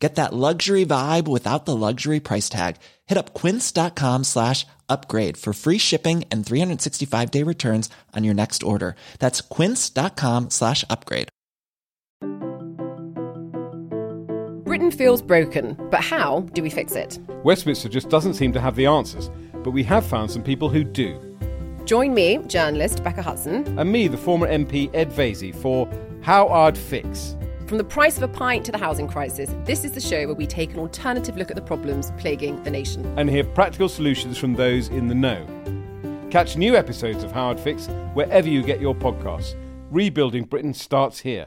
Get that luxury vibe without the luxury price tag. Hit up quince.com slash upgrade for free shipping and 365 day returns on your next order. That's quince.com slash upgrade. Britain feels broken, but how do we fix it? Westminster just doesn't seem to have the answers, but we have found some people who do. Join me, journalist Becca Hudson, And me, the former MP Ed Vaizey, for How I'd Fix. From the price of a pint to the housing crisis, this is the show where we take an alternative look at the problems plaguing the nation. and hear practical solutions from those in the know. Catch new episodes of How I'd Fix wherever you get your podcasts. Rebuilding Britain starts here.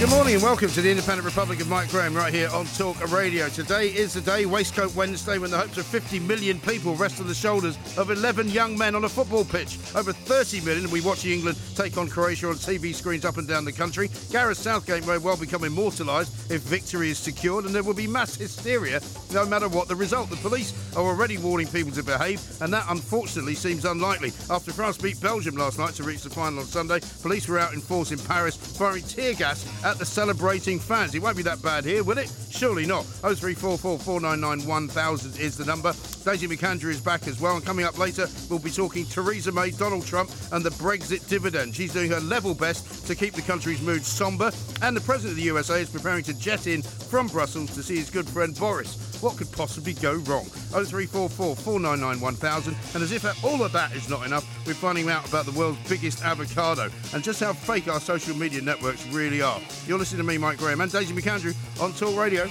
Good morning and welcome to the Independent Republic of Mike Graham right here on Talk Radio. Today is the day, Waistcoat Wednesday, when the hopes of 50 million people rest on the shoulders of 11 young men on a football pitch. Over 30 million will be watching England take on Croatia on TV screens up and down the country. Gareth Southgate may well become immortalised if victory is secured, and there will be mass hysteria no matter what the result. The police are already warning people to behave, and that unfortunately seems unlikely. After France beat Belgium last night to reach the final on Sunday, police were out in force in Paris firing tear gas at the celebrating fans. It won't be that bad here, will it? Surely not. 0344 499 1000 is the number. Daisy McAndrew is back as well, and coming up later, we'll be talking Theresa May, Donald Trump, and the Brexit dividend. She's doing her level best to keep the country's mood sombre, and the President of the USA is preparing to jet in from Brussels to see his good friend Boris. What could possibly go wrong? 0344 499 1000. And as if all of that is not enough, we're finding out about the world's biggest avocado and just how fake our social media networks really are. You're listening to me, Mike Graham, and Daisy McAndrew on Talk Radio.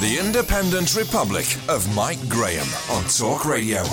The Independent Republic of Mike Graham on Talk Radio.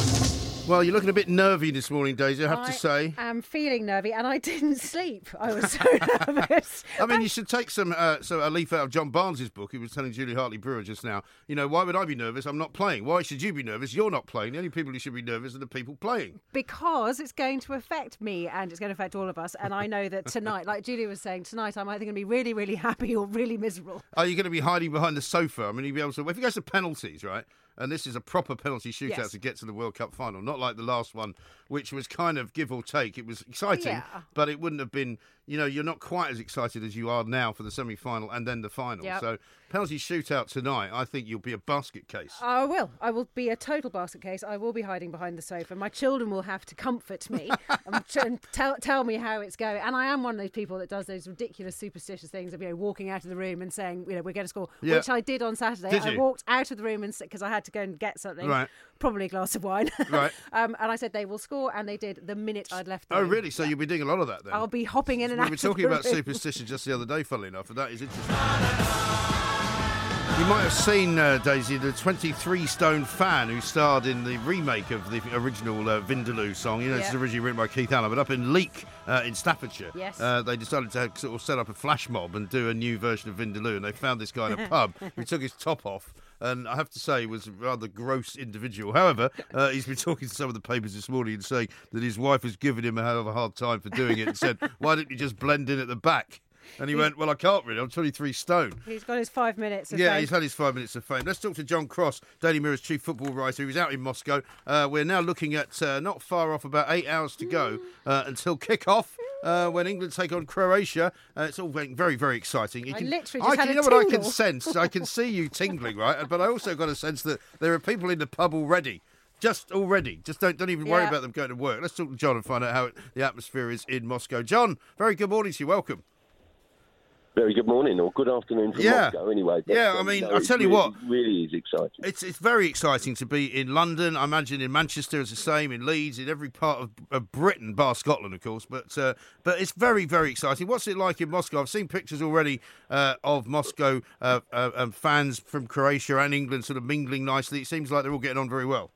Well, you're looking a bit nervy this morning, Daisy, I have to say. I'm feeling nervy, and I didn't sleep. I was so nervous. I mean, you should take some uh, so a leaf out of John Barnes's book. He was telling Julie Hartley Brewer just now. You know, why would I be nervous? I'm not playing. Why should you be nervous? You're not playing. The only people who should be nervous are the people playing. because it's going to affect me and it's going to affect all of us. And I know that tonight, like Julie was saying, tonight I'm either going to be really, really happy or really miserable. Are you going to be hiding behind the sofa? I mean, you'll be able to. If it goes to penalties, right? And this is a proper penalty shootout Yes. to get to the World Cup final, not like the last one, which was kind of give or take. It was exciting, Yeah. but it wouldn't have been. You know, you're not quite as excited as you are now for the semi-final and then the final. Yep. So penalty shootout tonight, I think you'll be a basket case. I will. I will be a total basket case. I will be hiding behind the sofa. My children will have to comfort me and, t- and tell, tell me how it's going. And I am one of those people that does those ridiculous, superstitious things of you know walking out of the room and saying, you know, we're going to score, Yeah. which I did on Saturday. Did I walked out of the room and because I had to go and get something, Right. Probably a glass of wine, Right. um, and I said they will score, and they did the minute I'd left. The oh, room. really? So you'll be doing a lot of that then? I'll be hopping in and we out. were of talking about room. superstition just the other day, funnily enough, and that is interesting. You might have seen, uh, Daisy, the 23 Stone fan who starred in the remake of the original uh, Vindaloo song. You know, it's Yeah. originally written by Keith Allen, but up in Leek uh, in Staffordshire, Yes. uh, they decided to sort of set up a flash mob and do a new version of Vindaloo, and they found this guy in a pub who took his top off. And I have to say, he was a rather gross individual. However, uh, he's been talking to some of the papers this morning and saying that his wife was giving him a hell of a hard time for doing it and said, Why didn't you just blend in at the back? And he went, Well, I can't really. I'm 23 stone. He's got his five minutes. Of Yeah, fame. he's had his five minutes of fame. Let's talk to John Cross, Daily Mirror's chief football writer. He was out in Moscow. Uh, we're now looking at uh, not far off, about eight hours to go uh, until kick-off. Uh, when England take on Croatia, uh, it's all very, very, very exciting. You I literally just I had can, a you know what I can sense? I can see you tingling, right? But I also got a sense that there are people in the pub already. Just already, just don't don't even worry Yeah. about them going to work. Let's talk to John and find out how it, the atmosphere is in Moscow. John, very good morning to you. Welcome. Very good morning or good afternoon from Yeah. Moscow, anyway. But, Yeah, I um, mean, no, I'll tell you really, what. really is exciting. It's it's very exciting to be in London. I imagine in Manchester it's the same, in Leeds, in every part of, of Britain, bar Scotland, of course. But uh, but it's very very exciting. What's it like in Moscow? I've seen pictures already uh, of Moscow uh, uh, and fans from Croatia and England sort of mingling nicely. It seems like they're all getting on very well.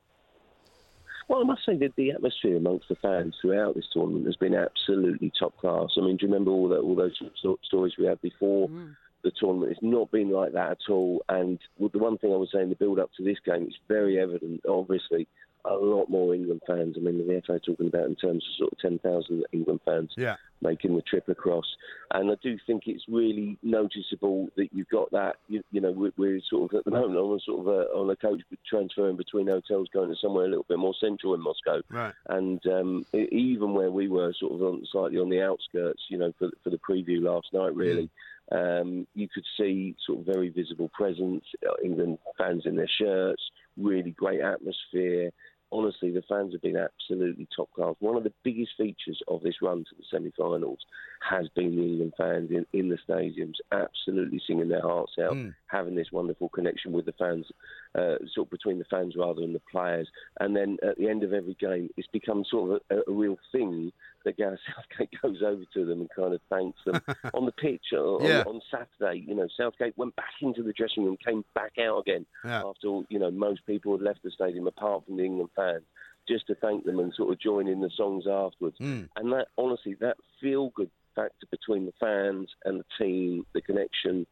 Well, I must say that the atmosphere amongst the fans throughout this tournament has been absolutely top class. I mean, do you remember all that all those stories we had before mm-hmm. the tournament? It's not been like that at all. And the one thing I was saying, the build up to this game, it's very evident. Obviously, a lot more England fans. I mean, the FA talking about in terms of sort of ten thousand England fans Yeah. making the trip across. And I do think it's really noticeable that you've got that. You, you know, we're, we're sort of at the moment on a sort of a, on a coach transferring between hotels, going to somewhere a little bit more central in Moscow. Right. And um, even where we were, sort of on, slightly on the outskirts, you know, for, for the preview last night, really. Um, you could see sort of very visible presence, uh, England fans in their shirts, really great atmosphere. Honestly, the fans have been absolutely top class. One of the biggest features of this run to the semi-finals has been the England fans in, in the stadiums, absolutely singing their hearts out, hmm. having this wonderful connection with the fans, uh, sort of between the fans rather than the players. And then at the end of every game, it's become sort of a, a real thing that Gareth Southgate goes over to them and kind of thanks them on the pitch uh, on, Yeah. on Saturday. You know, Southgate went back into the dressing room, came back out again Yeah. after you know most people had left the stadium apart from the England fans, just to thank them and sort of join in the songs afterwards. Hmm. And that honestly, that feel good factor between the fans and the team, the connection.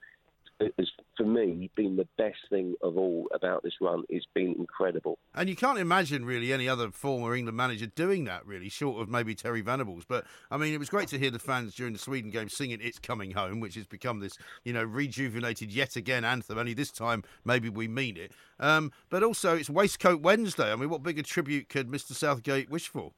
Has, for me, been the best thing of all about this run. It's been incredible. And you can't imagine really any other former England manager doing that, really, short of maybe Terry Venables. But I mean, it was great to hear the fans during the Sweden game singing "It's Coming Home," which has become this, you know, rejuvenated yet again anthem. Only this time, maybe we mean it. Um, but also, it's Waistcoat Wednesday. I mean, what bigger tribute could Mr. Southgate wish for?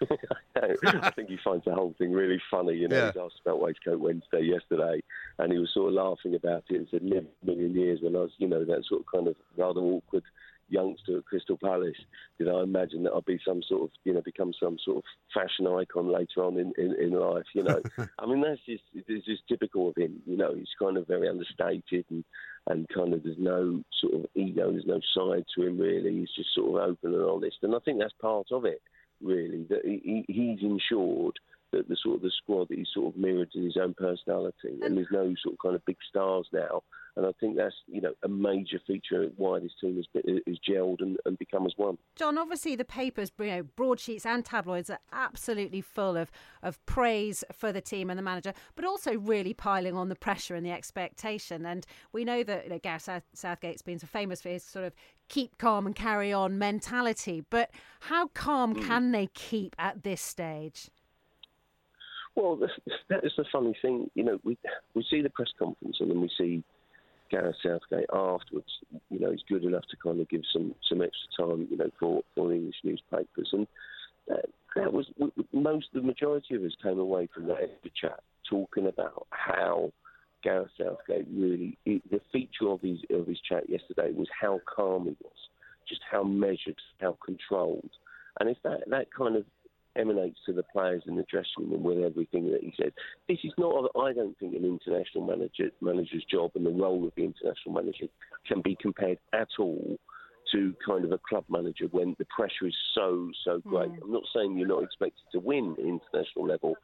I think he finds the whole thing really funny. You know, Yeah. he was asked about Waistcoat Wednesday yesterday, and he was sort of laughing about it and said, "Never a million years when I was, you know, that sort of kind of rather awkward youngster at Crystal Palace, did I imagine that I'd be some sort of, you know, become some sort of fashion icon later on in, in, in life, you know. I mean, that's just, it's just typical of him, you know, he's kind of very understated and, and kind of there's no sort of ego, there's no side to him really, he's just sort of open and honest. And I think that's part of it, really, that he, he- he's ensured that the sort of the squad that he's sort of mirrored in his own personality, and there's no sort of kind of big stars now. And I think that's you know a major feature of why this team has, is gelled and, and become as one. John, obviously the papers, you know, broadsheets and tabloids are absolutely full of, of praise for the team and the manager, but also really piling on the pressure and the expectation. And we know that you know, Gareth South, Southgate's been so famous for his sort of keep calm and carry on mentality. But how calm hmm. can they keep at this stage? Well, that's- the funny thing. You know, we we see the press conference and then we see Gareth Southgate afterwards. You know, he's good enough to kind of give some some extra time. You know, for for English newspapers, and that, that was most. The majority of us came away from that chat talking about how Gareth Southgate really the feature of his of his chat yesterday was how calm he was, just how measured, how controlled, and if that that kind of emanates to the players in the dressing room with everything that he said. This is not, I don't think, an international manager manager's job and the role of the international manager can be compared at all to kind of a club manager when the pressure is so so great. Mm. I'm not saying you're not expected to win at international level.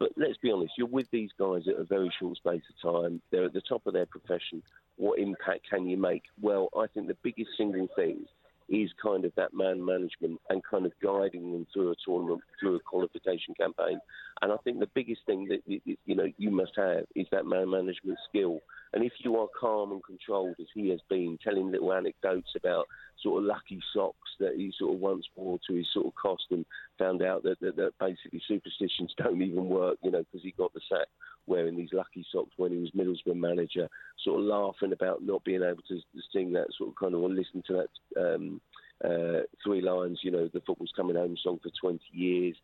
But let's be honest, you're with these guys at a very short space of time. They're at the top of their profession. What impact can you make? Well, I think the biggest single thing is kind of that man management and kind of guiding them through a tournament, through a qualification campaign. And I think the biggest thing that you know you must have is that man management skill. And if you are calm and controlled, as he has been, telling little anecdotes about sort of lucky socks that he sort of once wore to his sort of cost and found out that, that, that basically superstitions don't even work, you know, because he got the sack wearing these lucky socks when he was Middlesbrough manager, sort of laughing about not being able to, to sing that sort of kind of or listen to that um, uh, three lines, you know, the football's coming home song for 20 years,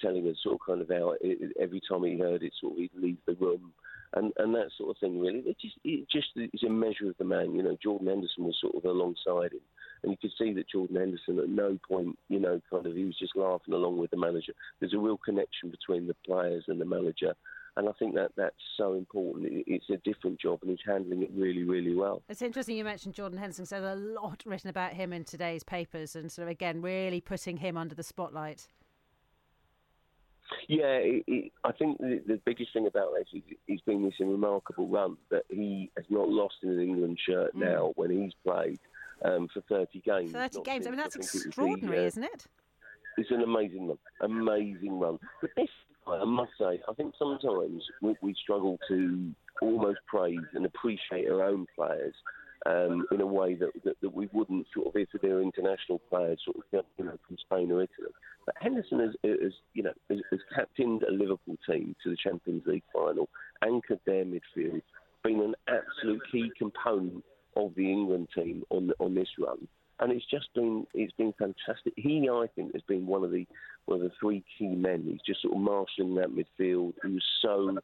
telling us sort of kind of how it, every time he heard it, sort of he'd leave the room. And, and that sort of thing, really. It just, it just is a measure of the man. You know, Jordan Henderson was sort of alongside him. And you could see that Jordan Henderson at no point, you know, kind of, he was just laughing along with the manager. There's a real connection between the players and the manager. And I think that that's so important. It's a different job, and he's handling it really, really well. It's interesting you mentioned Jordan Henderson. So there's a lot written about him in today's papers, and sort of again really putting him under the spotlight. Yeah, it, it, I think the, the, biggest thing about this is he's been this remarkable run that he has not lost in an England shirt mm. now when he's played um, for 30 games. 30 games. I mean, that's I extraordinary, the, uh, isn't it? It's an amazing run. Amazing run. But this, I must say, I think sometimes we, we struggle to almost praise and appreciate our own players um, in a way that, that, that, we wouldn't sort of if they're international players, sort of you know, from Spain or Italy. But Henderson has, has you know has, has captained a Liverpool team to the Champions League final, anchored their midfield, been an absolute key component of the England team on on this run. And it's just been it's been fantastic. He, I think, has been one of the one of the three key men. He's just sort of marshalling that midfield. He was so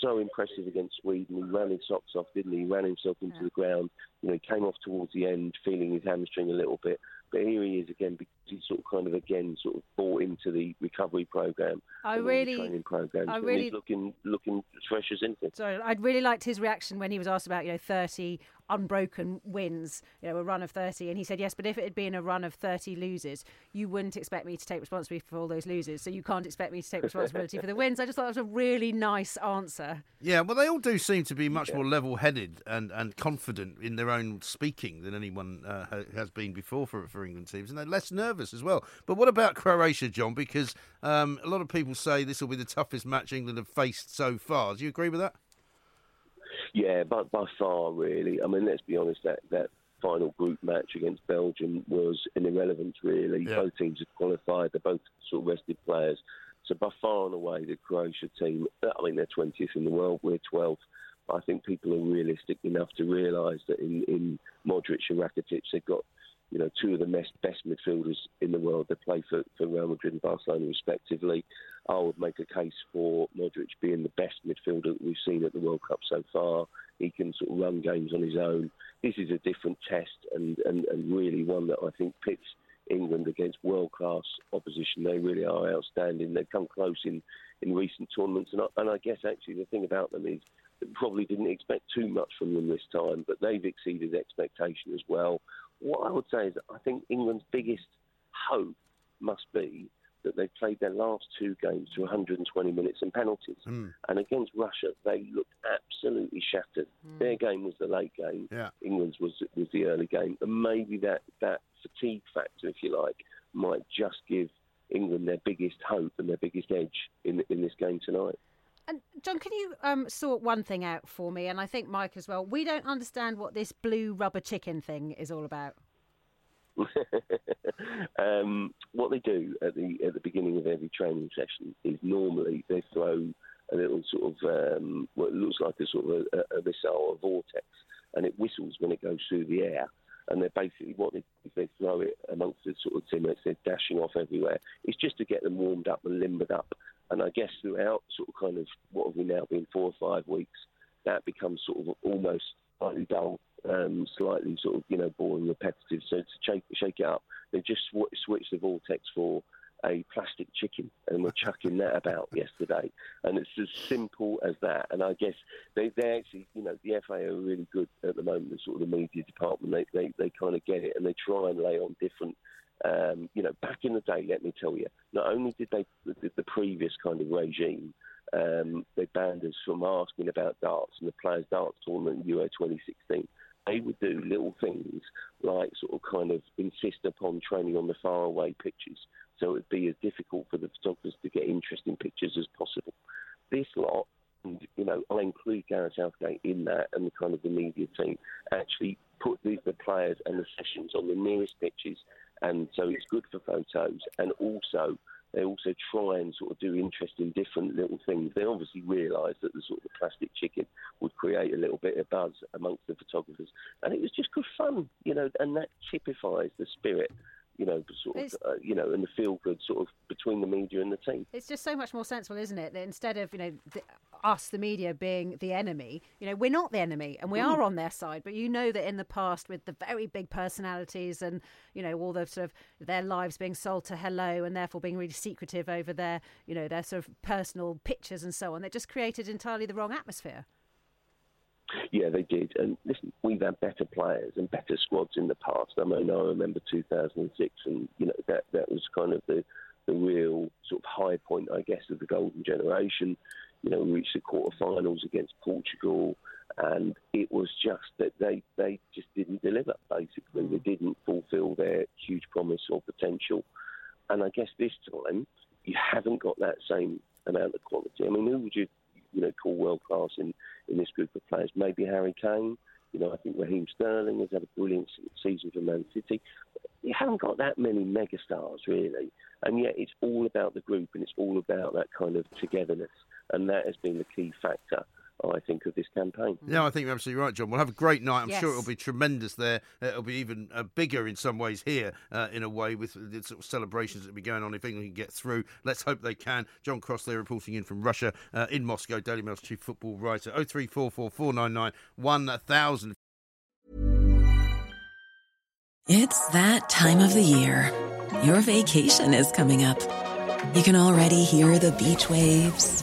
so impressive against Sweden. He ran his socks off, didn't he? He ran himself into yeah. the ground. You know, he came off towards the end, feeling his hamstring a little bit. But here he is again because he's sort of kind of again sort of bought into the recovery program. I really training programs. I really looking looking fresh as anything. Sorry, I'd really liked his reaction when he was asked about you know thirty unbroken wins, you know, a run of 30. And he said, yes, but if it had been a run of 30 losers, you wouldn't expect me to take responsibility for all those losers. So you can't expect me to take responsibility for the wins. I just thought that was a really nice answer. Yeah, well, they all do seem to be much yeah. more level headed and, and confident in their own speaking than anyone uh, has been before for, for England teams. And they're less nervous as well. But what about Croatia, John? Because um, a lot of people say this will be the toughest match England have faced so far. Do you agree with that? Yeah, by, by far, really. I mean, let's be honest, that, that final group match against Belgium was an irrelevance, really. Yeah. Both teams had qualified, they're both sort of rested players. So by far and away, the Croatia team, I mean, they're 20th in the world, we're 12th. I think people are realistic enough to realise that in, in Modric and Rakitic, they've got you know, two of the best, best midfielders in the world. They play for, for Real Madrid and Barcelona, respectively. I would make a case for Modric being the best midfielder that we've seen at the World Cup so far. He can sort of run games on his own. This is a different test and, and, and really one that I think pits England against world class opposition. They really are outstanding. They've come close in, in recent tournaments. And I, and I guess actually the thing about them is probably didn't expect too much from them this time, but they've exceeded expectation as well. What I would say is I think England's biggest hope must be that they played their last two games to 120 minutes and penalties. Mm. And against Russia, they looked absolutely shattered. Mm. Their game was the late game. Yeah. England's was was the early game, and maybe that that fatigue factor, if you like, might just give England their biggest hope and their biggest edge in in this game tonight. And John, can you um, sort one thing out for me? And I think Mike as well. We don't understand what this blue rubber chicken thing is all about. um, what they do at the at the beginning of every training session is normally they throw a little sort of um, what looks like a sort of a, a missile, a vortex, and it whistles when it goes through the air. And they're basically what they they throw it amongst the sort of teammates. They're dashing off everywhere. It's just to get them warmed up and limbered up. And I guess throughout sort of kind of what have we now been four or five weeks, that becomes sort of almost slightly dull, um, slightly sort of you know boring, repetitive. So to shake, shake it up, they just sw- switched the vortex for a plastic chicken, and we're chucking that about yesterday. And it's as simple as that. And I guess they, they actually, you know, the FA are really good at the moment. The sort of the media department, they, they, they kind of get it, and they try and lay on different. Um, you know, back in the day, let me tell you, not only did they the, previous kind of regime um, they banned us from asking about darts and the Players' Darts Tournament in Euro 2016. They would do little things like sort of kind of insist upon training on the faraway pitches so it would be as difficult for the photographers to get interesting pictures as possible. This lot, and, you know, I include Gareth Southgate in that and the kind of the media team, actually put the, the players and the sessions on the nearest pitches, and so it's good for photos and also they also try and sort of do interesting, different little things. They obviously realise that the sort of the plastic chicken would create a little bit of buzz amongst the photographers, and it was just good fun, you know. And that typifies the spirit you know, sort of, uh, you know, and the feel good sort of between the media and the team. It's just so much more sensible, isn't it? That instead of you know the, us, the media, being the enemy, you know, we're not the enemy, and we are mm. on their side. But you know that in the past, with the very big personalities and you know all the sort of their lives being sold to hello, and therefore being really secretive over their you know their sort of personal pictures and so on, that just created entirely the wrong atmosphere. Yeah, they did. And listen, we've had better players and better squads in the past. I mean, I remember 2006, and you know that that was kind of the the real sort of high point, I guess, of the golden generation. You know, we reached the quarterfinals against Portugal, and it was just that they they just didn't deliver. Basically, hmm. they didn't fulfil their huge promise or potential. And I guess this time you haven't got that same amount of quality. I mean, who would you you know call world class in in this group of players? Maybe Harry Kane. You know, I think Raheem Sterling has had a brilliant season for Man City. You haven't got that many megastars really, and yet it's all about the group and it's all about that kind of togetherness, and that has been the key factor. I think of this campaign. Yeah, I think you're absolutely right, John. We'll have a great night. I'm sure it'll be tremendous there. Uh, It'll be even uh, bigger in some ways here, uh, in a way, with the sort of celebrations that will be going on if England can get through. Let's hope they can. John Cross there reporting in from Russia, uh, in Moscow, Daily Mail's chief football writer. 0344 499 1000. It's that time of the year. Your vacation is coming up. You can already hear the beach waves,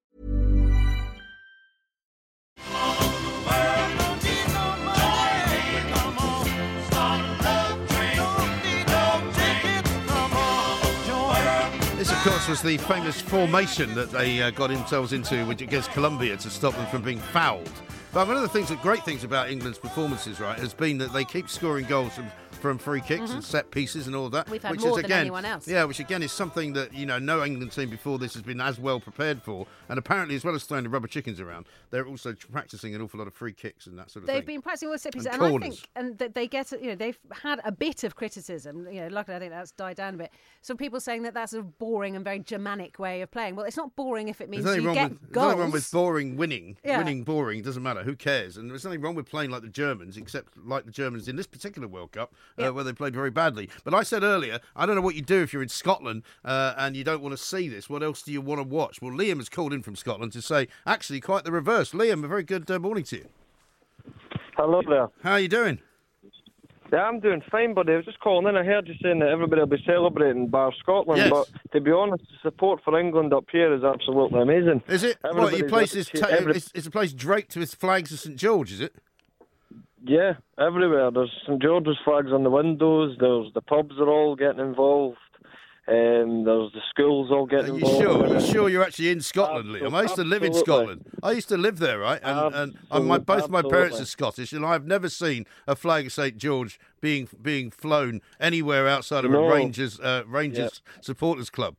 Course, was the famous formation that they uh, got themselves into which against Colombia to stop them from being fouled. But one of the things, that great things about England's performances, right, has been that they keep scoring goals from, from free kicks and set pieces and all that. Mm-hmm. We've had which more is than again, anyone else. Yeah, which again is something that you know no England team before this has been as well prepared for. And apparently, as well as throwing the rubber chickens around, they're also practicing an awful lot of free kicks and that sort of thing. They've been practicing all the set pieces, And and, I think, and that they get, you know, they've had a bit of criticism. You know, luckily I think that's died down a bit. Some people saying that that's a boring and very Germanic way of playing. Well, it's not boring if it means you wrong get with there's goals. nothing wrong with boring winning. Yeah. Winning boring doesn't matter. Who cares? And there's nothing wrong with playing like the Germans, except like the Germans in this particular World Cup, uh, where they played very badly. But I said earlier, I don't know what you do if you're in Scotland uh, and you don't want to see this. What else do you want to watch? Well, Liam has called in from Scotland to say actually quite the reverse. Liam, a very good uh, morning to you. Hello there. How are you doing? Yeah, I'm doing fine, buddy. I was just calling in. I heard you saying that everybody will be celebrating bar Scotland, Yes. but to be honest, the support for England up here is absolutely amazing. Is it? What, Everybody's your place is, up- ta- every- it's, it's a place draped with flags of St George, is it? Yeah, everywhere. There's St George's flags on the windows. There's the pubs are all getting involved. Um, there's the schools all getting Are you involved. sure? Are you sure you're actually in Scotland, Liam? I used to live in Absolutely. Scotland. I used to live there, right? And, and, and my, both my parents Absolutely. are Scottish, and I've never seen a flag of St George being being flown anywhere outside of No. a Rangers uh, Rangers supporters club.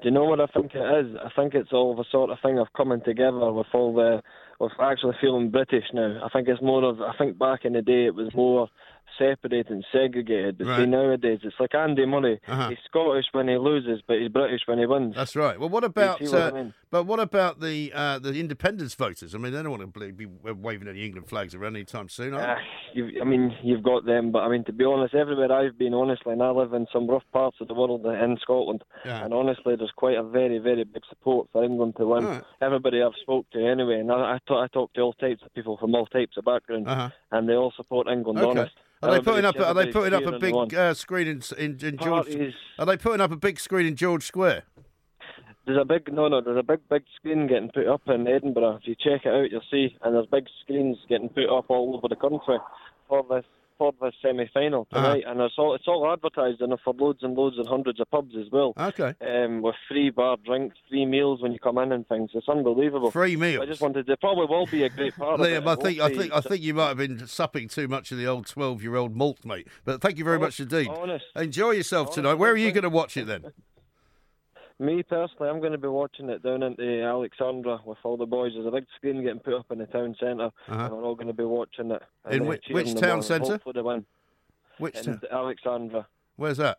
Do you know what I think it is? I think it's all the sort of thing of coming together with all the, with actually feeling British now. I think it's more of, I think back in the day it was more separated and segregated. But see nowadays it's like Andy Murray. Uh-huh. He's Scottish when he loses, but he's British when he wins. That's right. Well, what about? what I uh, mean? But what about the uh, the independence voters? I mean, they don't want to be waving any England flags around anytime soon, are you, I mean, you've got them, but I mean, to be honest, everywhere I've been, honestly, and I live in some rough parts of the world in Scotland, Yeah. and honestly, there's quite a very, very big support for England to win. Right. Everybody I've spoke to, anyway, and I, I, talk, I talk to all types of people from all types of backgrounds, Uh-huh. And they all support England. Okay. Honest. Are they putting up? Are they putting up a cheering them on. big uh, screen in in, in George? Parties. Are they putting up a big screen in George Square? There's a big no, no. There's a big, big screen getting put up in Edinburgh. If you check it out, you'll see, and there's big screens getting put up all over the country for this for this semi-final Uh-huh. tonight, and it's all it's all advertised it for loads and loads and hundreds of pubs as well. Okay. Um, with free bar drinks, free meals when you come in and things. It's unbelievable. Free meals. I just wanted to. Probably will be a great part of it. Liam, I think I think be- I think you might have been supping too much of the old twelve-year-old malt, mate. But thank you very much indeed. honest. Enjoy yourself tonight. Where are you going to watch it then? Me personally, I'm going to be watching it down into Alexandria with all the boys. There's a big screen getting put up in the town centre, Uh-huh. and we're all going to be watching it. In which- which town centre? Hopefully they win. Which in town? Alexandria. Where's that?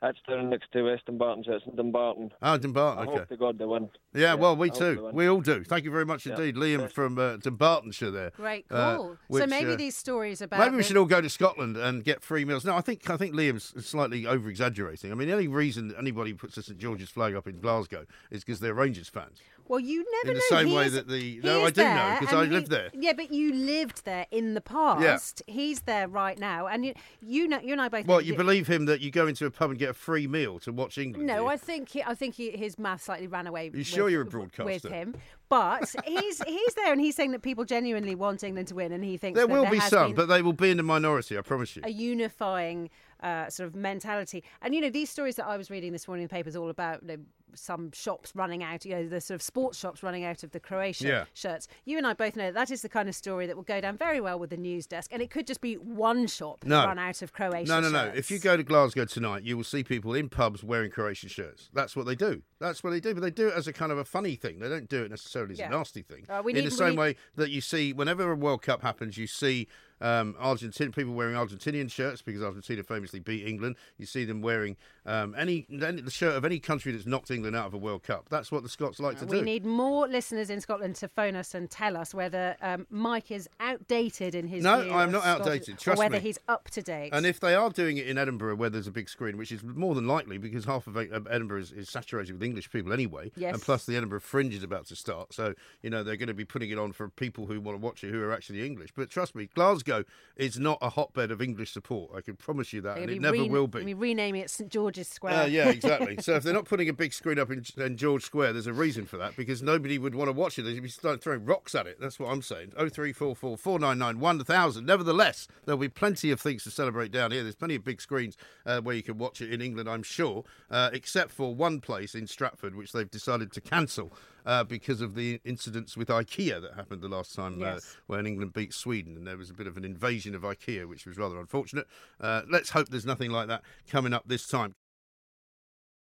That's down next to Weston Barton, so it's in Dumbarton. Oh, Dumbarton. I Okay. hope to God they win. Yeah, well, we I too. We all do. Thank you very much Yeah. indeed, Liam from uh, Dunbartonshire there. Great, Uh, cool. so which, maybe uh, these stories about Maybe we the- should all go to Scotland and get free meals. No, I think I think Liam's slightly over exaggerating. I mean, the only reason anybody puts the St George's flag up in Glasgow is because they're Rangers fans. Well, you never In the know. same way that the- he no, I do know, there, 'cause and I he- lived there. Yeah, but you lived there in the past. He's there right now, and you, you know, you and I both. What you believe him that you go into a pub and get a free meal to watch England? do No, you? I think he, I think he, his math slightly ran away. You sure you're a broadcaster? with broadcaster? him? But he's he's there, and he's saying that people genuinely want England to win, and he thinks there that will there be has some, been but they will be in the minority. I promise you. a unifying uh, sort of mentality. And you know, these stories that I was reading this morning in the papers all about you know, some shops running out, you know, the sort of sports shops running out of the Croatia Yeah. shirts. You and I both know that, that is the kind of story that will go down very well with the news desk, and it could just be one shop No. run out of Croatia. No, no, no. If you go to Glasgow tonight, you will see people in pubs wearing Croatian shirts. That's what they do. That's what they do. But they do it as a kind of a funny thing. They don't do it necessarily as Yeah. a nasty thing. Uh, in need- the same need- way that you see, whenever a World Cup happens, you see um, Argentine people wearing Argentinian shirts because Argentina famously beat England. You see them wearing um, any, any the shirt of any country that's knocked England out of a World Cup. That's what the Scots like to we do. We need more listeners in Scotland to phone us and tell us whether um, Mike is outdated in his No, I'm not outdated, trust or whether me. he's up to date. And if they are doing it in Edinburgh, where there's a big screen, which is more than likely because half of Edinburgh is, is saturated with English people anyway, Yes. and plus the Edinburgh Fringe is about to start, so you know they're going to be putting it on for people who want to watch it who are actually English. But trust me, Glasgow is not a hotbed of English support. I can promise you that, They're and it never re- will be. renaming it St George's Square. Uh, yeah, exactly. so if they're not putting a big screen up in, in George Square, there's a reason for that because nobody would want to watch it. They'd be throwing rocks at it. That's what I'm saying. Oh three four four four nine nine one thousand. Nevertheless, there'll be plenty of things to celebrate down here. There's plenty of big screens uh, where you can watch it in England, I'm sure, uh, except for one place in Stratford which they've decided to cancel. Uh, because of the incidents with IKEA that happened the last time uh, when England beat Sweden, and there was a bit of an invasion of IKEA, which was rather unfortunate. Uh, let's hope there's nothing like that coming up this time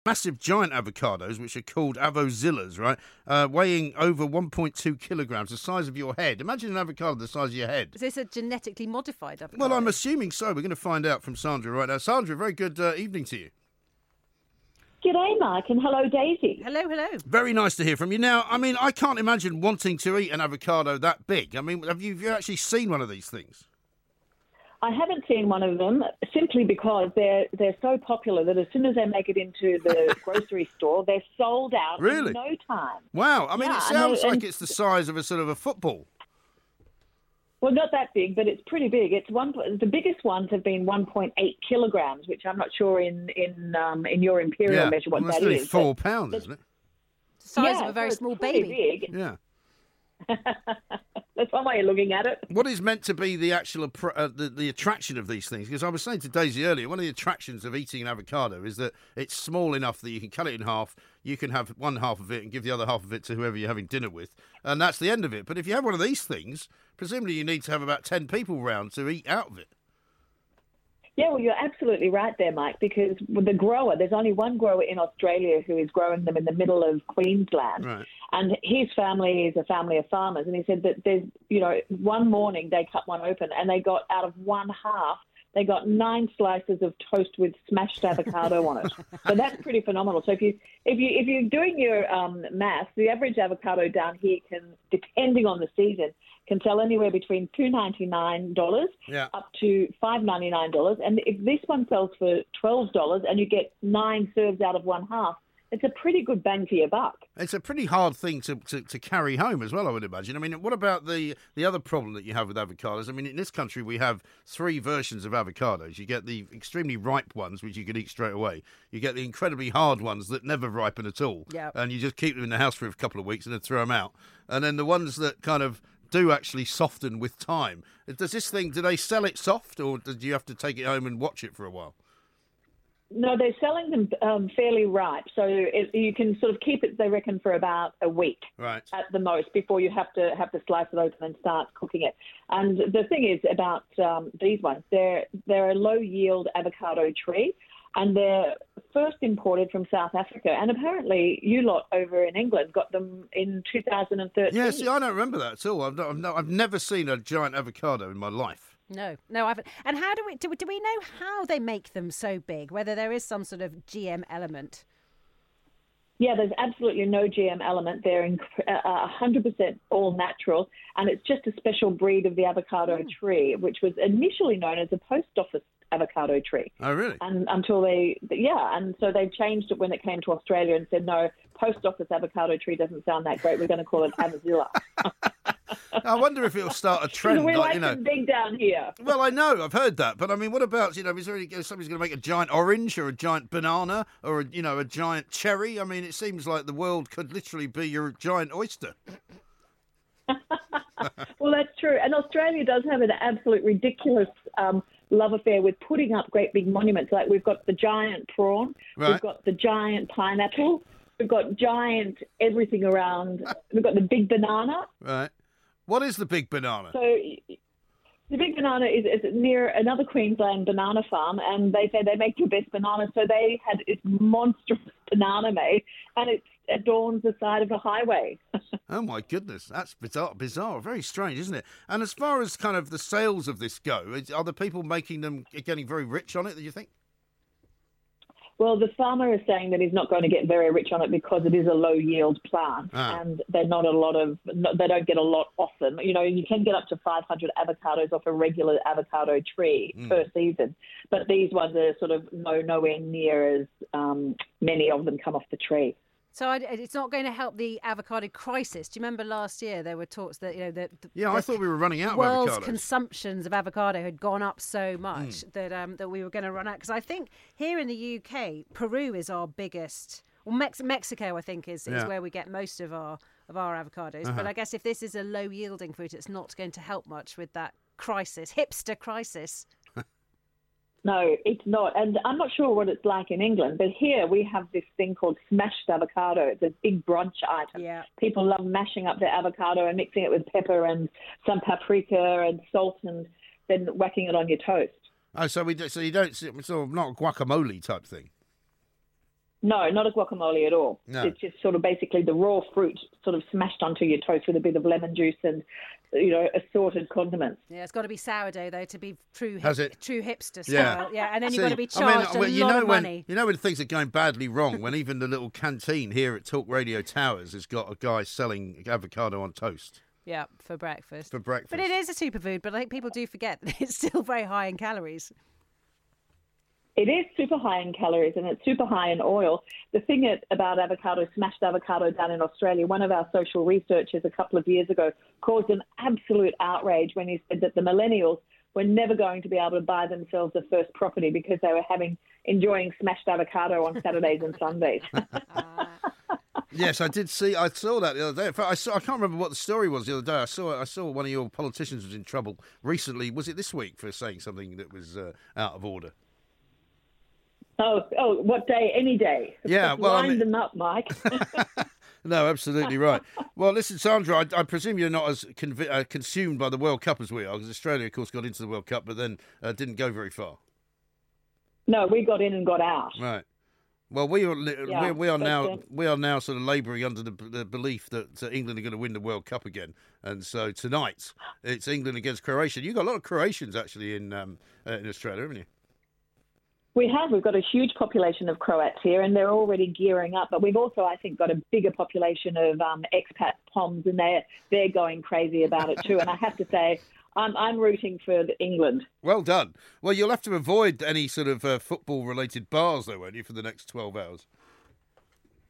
massive giant avocados, which are called avozillas, right? Uh, weighing over 1.2 kilograms, the size of your head. Imagine an avocado the size of your head. Is this a genetically modified avocado? Well, I'm assuming so. We're going to find out from Sandra right now. Sandra, very good uh, evening to you. G'day, Mark, and hello, Daisy. Hello, hello. Very nice to hear from you. Now, I mean, I can't imagine wanting to eat an avocado that big. I mean, have you, have you actually seen one of these things? I haven't seen one of them simply because they're they're so popular that as soon as they make it into the grocery store, they're sold out Really? in no time. Wow. I mean, Yeah, it I know, sounds like and- it's the size of a sort of a football. Well, not that big, but it's pretty big. It's one. The biggest ones have been 1.8 kilograms, which I'm not sure in in um, in your imperial yeah. measure what Well, that's that nearly is. four pounds, isn't it? The size Yeah, of a very so small pretty baby. Big. Yeah. That's one way of looking at it. What is meant to be the actual uh, the, the attraction of these things? Because I was saying to Daisy earlier, one of the attractions of eating an avocado is that it's small enough that you can cut it in half. You can have one half of it and give the other half of it to whoever you're having dinner with, and that's the end of it. But if you have one of these things, presumably you need to have about ten people round to eat out of it. Yeah, well, you're absolutely right there, Mike, because with the grower, there's only one grower in Australia who is growing them in the middle of Queensland. Right. And his family is a family of farmers. And he said that there's, you know, one morning they cut one open and they got out of one half, they got nine slices of toast with smashed avocado on it. So that's pretty phenomenal. So if you if you if you're doing your um, math, the average avocado down here can, depending on the season, can sell anywhere between two ninety nine dollars Yeah. up to five ninety nine dollars. And if this one sells for twelve dollars and you get nine serves out of one half, it's a pretty good bang for your buck. It's a pretty hard thing to, to, to carry home as well, I would imagine. I mean, what about the the other problem that you have with avocados? I mean, in this country, we have three versions of avocados. You get the extremely ripe ones, which you can eat straight away. You get the incredibly hard ones that never ripen at all. Yep. And you just keep them in the house for a couple of weeks and then throw them out. And then the ones that kind of do actually soften with time. Does this thing, do they sell it soft or do you have to take it home and watch it for a while? No, they're selling them um, fairly ripe, so it, you can sort of keep it. They reckon for about a week Right. at the most before you have to have to slice it open and start cooking it. And the thing is about um, these ones, they're they're a low yield avocado tree, and they're first imported from South Africa. And apparently, you lot over in England got them in 2013. Yeah, see, I don't remember that at all. I've, not, I've, not, I've never seen a giant avocado in my life. No, no, I haven't. And how do we do? Do we know how they make them so big? Whether there is some sort of GM element? Yeah, there's absolutely no GM element. They're in, uh, 100% all natural, and it's just a special breed of the avocado tree, which was initially known as a post office avocado tree. Oh, really? And until they, yeah, and so they changed it when it came to Australia and said, no, post office avocado tree doesn't sound that great. We're going to call it Avozilla. I wonder if it'll start a trend. we like, like you know, them big down here. Well, I know, I've heard that, but I mean, what about you know? Is there any, somebody's going to make a giant orange or a giant banana or a, you know a giant cherry? I mean, it seems like the world could literally be your giant oyster. Well, that's true. And Australia does have an absolute ridiculous um, love affair with putting up great big monuments. Like we've got the giant prawn, Right. we've got the giant pineapple, we've got giant everything around. We've got the big banana. Right? What is the big banana? So the big banana is, is near another Queensland banana farm, and they say they make the best banana. So they had this monstrous banana made, and it adorns the side of a highway. Oh my goodness, that's bizarre, bizarre, very strange, isn't it? And as far as kind of the sales of this go, are the people making them getting very rich on it? Do you think? Well, the farmer is saying that he's not going to get very rich on it because it is a low yield plant, Ah. and they're not a lot of they don't get a lot off them. You know, you can get up to 500 avocados off a regular avocado tree Mm. per season, but these ones are sort of no nowhere near as um, many of them come off the tree. So I, it's not going to help the avocado crisis. Do you remember last year there were talks that you know the Yeah, I thought we were running out of world's avocados. consumptions of avocado had gone up so much Mm. that um, that we were going to run out. Because I think here in the UK, Peru is our biggest. Well, Mex- Mexico, I think, is, is Yeah. where we get most of our of our avocados. But Uh-huh. I guess if this is a low yielding fruit, it's not going to help much with that crisis, hipster crisis. No, it's not. And I'm not sure what it's like in England, but here we have this thing called smashed avocado. It's a big brunch item. Yeah. People love mashing up their avocado and mixing it with pepper and some paprika and salt and then whacking it on your toast. Oh, so we do, so you don't sort of not a guacamole type thing. No, not a guacamole at all. No. It's just sort of basically the raw fruit sort of smashed onto your toast with a bit of lemon juice and, you know, assorted condiments. Yeah, it's got to be sourdough though to be true. Has hip- it? True hipster style. Yeah, and then you've See, got to be I mean, charged well, a you lot know of when, money. You know when things are going badly wrong, when even the little canteen here at Talk Radio Towers has got a guy selling avocado on toast Yeah, for breakfast. for breakfast. But it is a superfood, but I think people do forget that it's still very high in calories. It is super high in calories and it's super high in oil. The thing about avocado, smashed avocado down in Australia, one of our social researchers a couple of years ago caused an absolute outrage when he said that the millennials were never going to be able to buy themselves a first property because they were having enjoying smashed avocado on Saturdays and Sundays. Yes, I did see. I saw that the other day. In fact, I saw. I can't remember what the story was the other day. I saw. I saw one of your politicians was in trouble recently. Was it this week for saying something that was uh, out of order? Oh, oh, what day? Any day. Yeah, Just well, I line mean- them up, Mike. No, absolutely right. Well, listen, Sandra, I, I presume you're not as convi- uh, consumed by the World Cup as we are, because Australia, of course, got into the World Cup, but then uh, didn't go very far. no, we got in and got out. Right. Well, we are Yeah, we, we are now um, we are now sort of labouring under the, the belief that uh, England are going to win the World Cup again, and so tonight it's England against Croatia. You have got a lot of Croatians actually in um, uh, in Australia, haven't you? We have. We've got a huge population of Croats here, and they're already gearing up. But we've also, I think, got a bigger population of um, expat Poms, and they're they're going crazy about it too. And I have to say, I'm I'm rooting for England. Well done. Well, you'll have to avoid any sort of uh, football related bars, though, won't you, for the next twelve hours?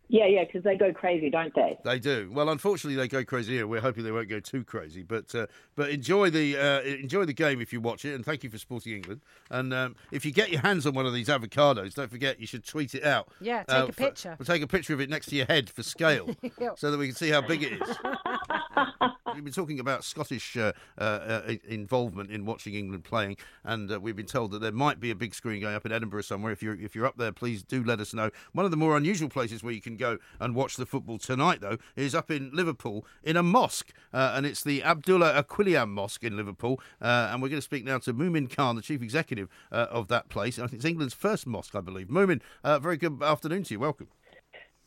Yeah, yeah, because they go crazy, don't they? They do. Well, unfortunately, they go crazy here. We're hoping they won't go too crazy, but uh, but enjoy the uh, enjoy the game if you watch it. And thank you for supporting England. And um, if you get your hands on one of these avocados, don't forget you should tweet it out. Yeah, take Uh, a for- picture. We'll take a picture of it next to your head for scale, Yep. so that we can see how big it is. We've been talking about Scottish uh, uh, uh, involvement in watching England playing, and uh, we've been told that there might be a big screen going up in Edinburgh somewhere. If you're if you're up there, please do let us know. One of the more unusual places where you can go and watch the football tonight, though, is up in Liverpool in a mosque, uh, and it's the Abdullah Quilliam Mosque in Liverpool. Uh, and we're going to speak now to Mumin Khan, the chief executive of that place. And I think it's England's first mosque, I believe. Mumin, very good afternoon to you. Welcome.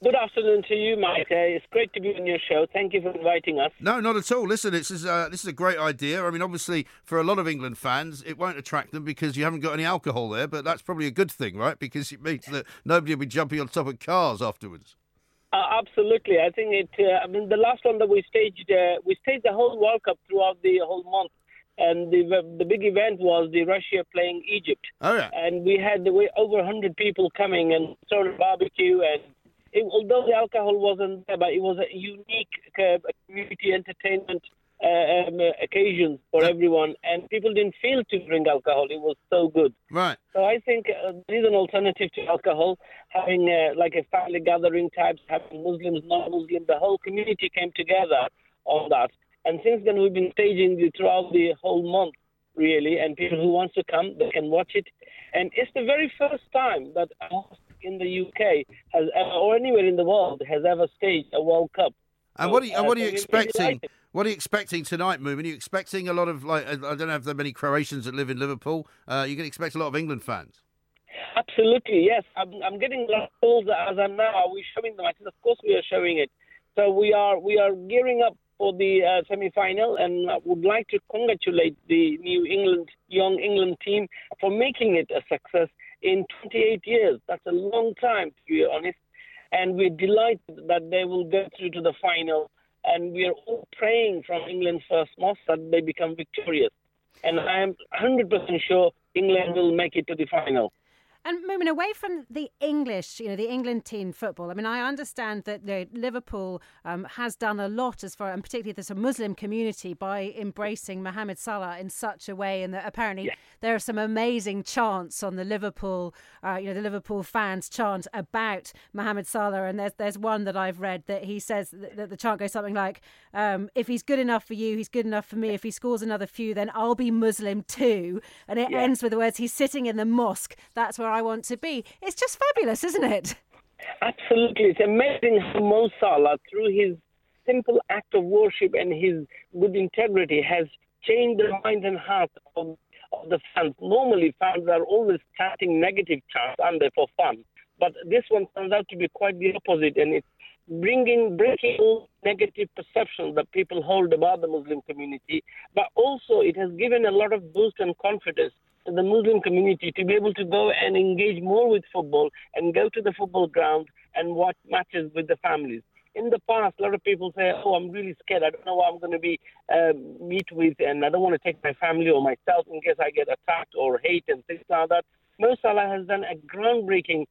Good afternoon to you, Mike. Uh, it's great to be on your show. Thank you for inviting us. No, not at all. Listen, this is uh, this is a great idea. I mean, obviously, for a lot of England fans, it won't attract them because you haven't got any alcohol there. But that's probably a good thing, right? Because it means that nobody will be jumping on top of cars afterwards. Uh, absolutely. I think it. Uh, I mean, the last one that we staged, uh, we staged the whole World Cup throughout the whole month, and the the big event was the Russia playing Egypt. Oh yeah. And we had the way over 100 people coming and sort of barbecue and. It, although the alcohol wasn't there, but it was a unique uh, community entertainment uh, um, uh, occasion for everyone, and people didn't feel to drink alcohol. It was so good. Right. So I think uh, there is an alternative to alcohol, having uh, like a family gathering types, having Muslims, non-Muslim, the whole community came together on that. And since then, we've been staging it throughout the whole month, really. And people who want to come, they can watch it. And it's the very first time that a mosque in the UK has, ever, or anywhere in the world, has ever staged a World Cup. And what are you, and uh, what are you really expecting? What are you expecting tonight, Moon? Are you expecting a lot of like I don't know if there are many Croatians that live in Liverpool. Uh, you can expect a lot of England fans. Absolutely, yes. I'm, I'm getting a lot of calls as I'm now. Are we showing the matches? Of course, we are showing it. So we are we are gearing up for the uh, semi-final, and I would like to congratulate the New England young England team for making it a success in 28 years. That's a long time, to be honest. And we're delighted that they will go through to the final. And we are all praying from England's first mosque that they become victorious. And I am 100% sure England will make it to the final. And moving away from the English, you know, the England team football. I mean, I understand that the Liverpool um, has done a lot as far, and particularly there's a Muslim community by embracing Mohamed Salah in such a way, and that apparently there are some amazing chants on the Liverpool, uh, you know, the Liverpool fans chant about Mohamed Salah, and there's there's one that I've read that he says that, that the chant goes something like, um, "If he's good enough for you, he's good enough for me. If he scores another few, then I'll be Muslim too." And it Yeah. ends with the words, "He's sitting in the mosque. That's where I want to be." It's just fabulous, isn't it? Absolutely. It's amazing how Mo Salah, through his simple act of worship and his good integrity, has changed the minds and hearts of, of the fans. Normally, fans are always chanting negative chants, aren't they, for fun? But this one turns out to be quite the opposite, and it's bringing, breaking all negative perceptions that people hold about the Muslim community. But also, it has given a lot of boost and confidence the Muslim community to be able to go and engage more with football and go to the football ground and watch matches with the families. In the past, a lot of people say, "Oh, I'm really scared. I don't know what I'm going to be um, meet with, and I don't want to take my family or myself in case I get attacked or hate and things like that." Mo Salah has done a groundbreaking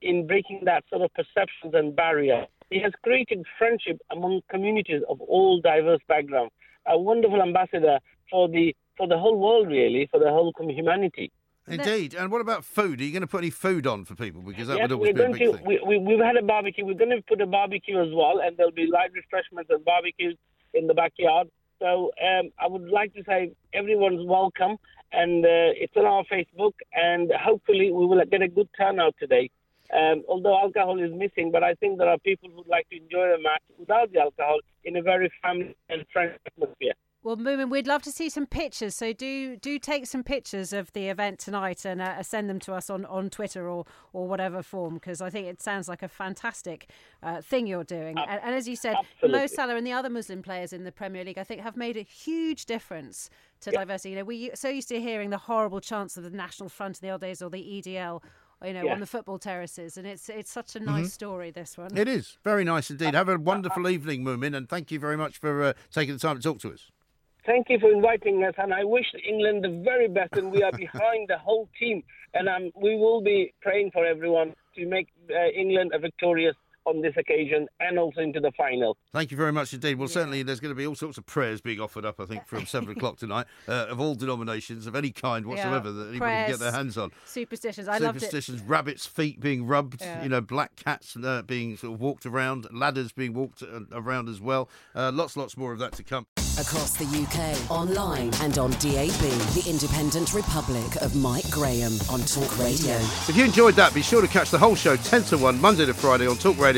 in breaking that sort of perceptions and barrier. He has created friendship among communities of all diverse backgrounds. A wonderful ambassador for the for the whole world, really, for the whole humanity. Indeed. And what about food? Are you going to put any food on for people? Because that yes, would always be a big to. thing. We, we, we've had a barbecue. We're going to put a barbecue as well, and there'll be live refreshments and barbecues in the backyard. So um, I would like to say everyone's welcome, and uh, it's on our Facebook, and hopefully we will get a good turnout today. Um, although alcohol is missing, but I think there are people who'd like to enjoy the match without the alcohol in a very family and friendly atmosphere. Well, Mumin, we'd love to see some pictures. So do do take some pictures of the event tonight and uh, send them to us on, on Twitter or or whatever form because I think it sounds like a fantastic uh, thing you're doing. And, and as you said, Mo Salah and the other Muslim players in the Premier League, I think, have made a huge difference to diversity. You know, we're so used to hearing the horrible chants of the National Front in the old days or the EDL. You know, Yeah. on the football terraces, and it's it's such a nice Mhm. story. This one, It is very nice indeed. Have a wonderful evening, Mumin, and thank you very much for uh, taking the time to talk to us. Thank you for inviting us, and I wish England the very best, and we are behind the whole team, and um, we will be praying for everyone to make uh, England a victorious on this occasion and also into the final. Thank you very much indeed. Well, certainly there's going to be all sorts of prayers being offered up, I think, from seven o'clock tonight, uh, of all denominations, of any kind whatsoever that anybody can get their hands on. Superstitions. I loved it. Superstitions, rabbits' feet being rubbed, Yeah. you know, black cats uh, being sort of walked around, ladders being walked uh, around as well. Uh, lots, lots more of that to come. Across the UK, online and on DAB, the independent republic of Mike Graham on Talk Radio. If you enjoyed that, be sure to catch the whole show 10 to 1 Monday to Friday on Talk Radio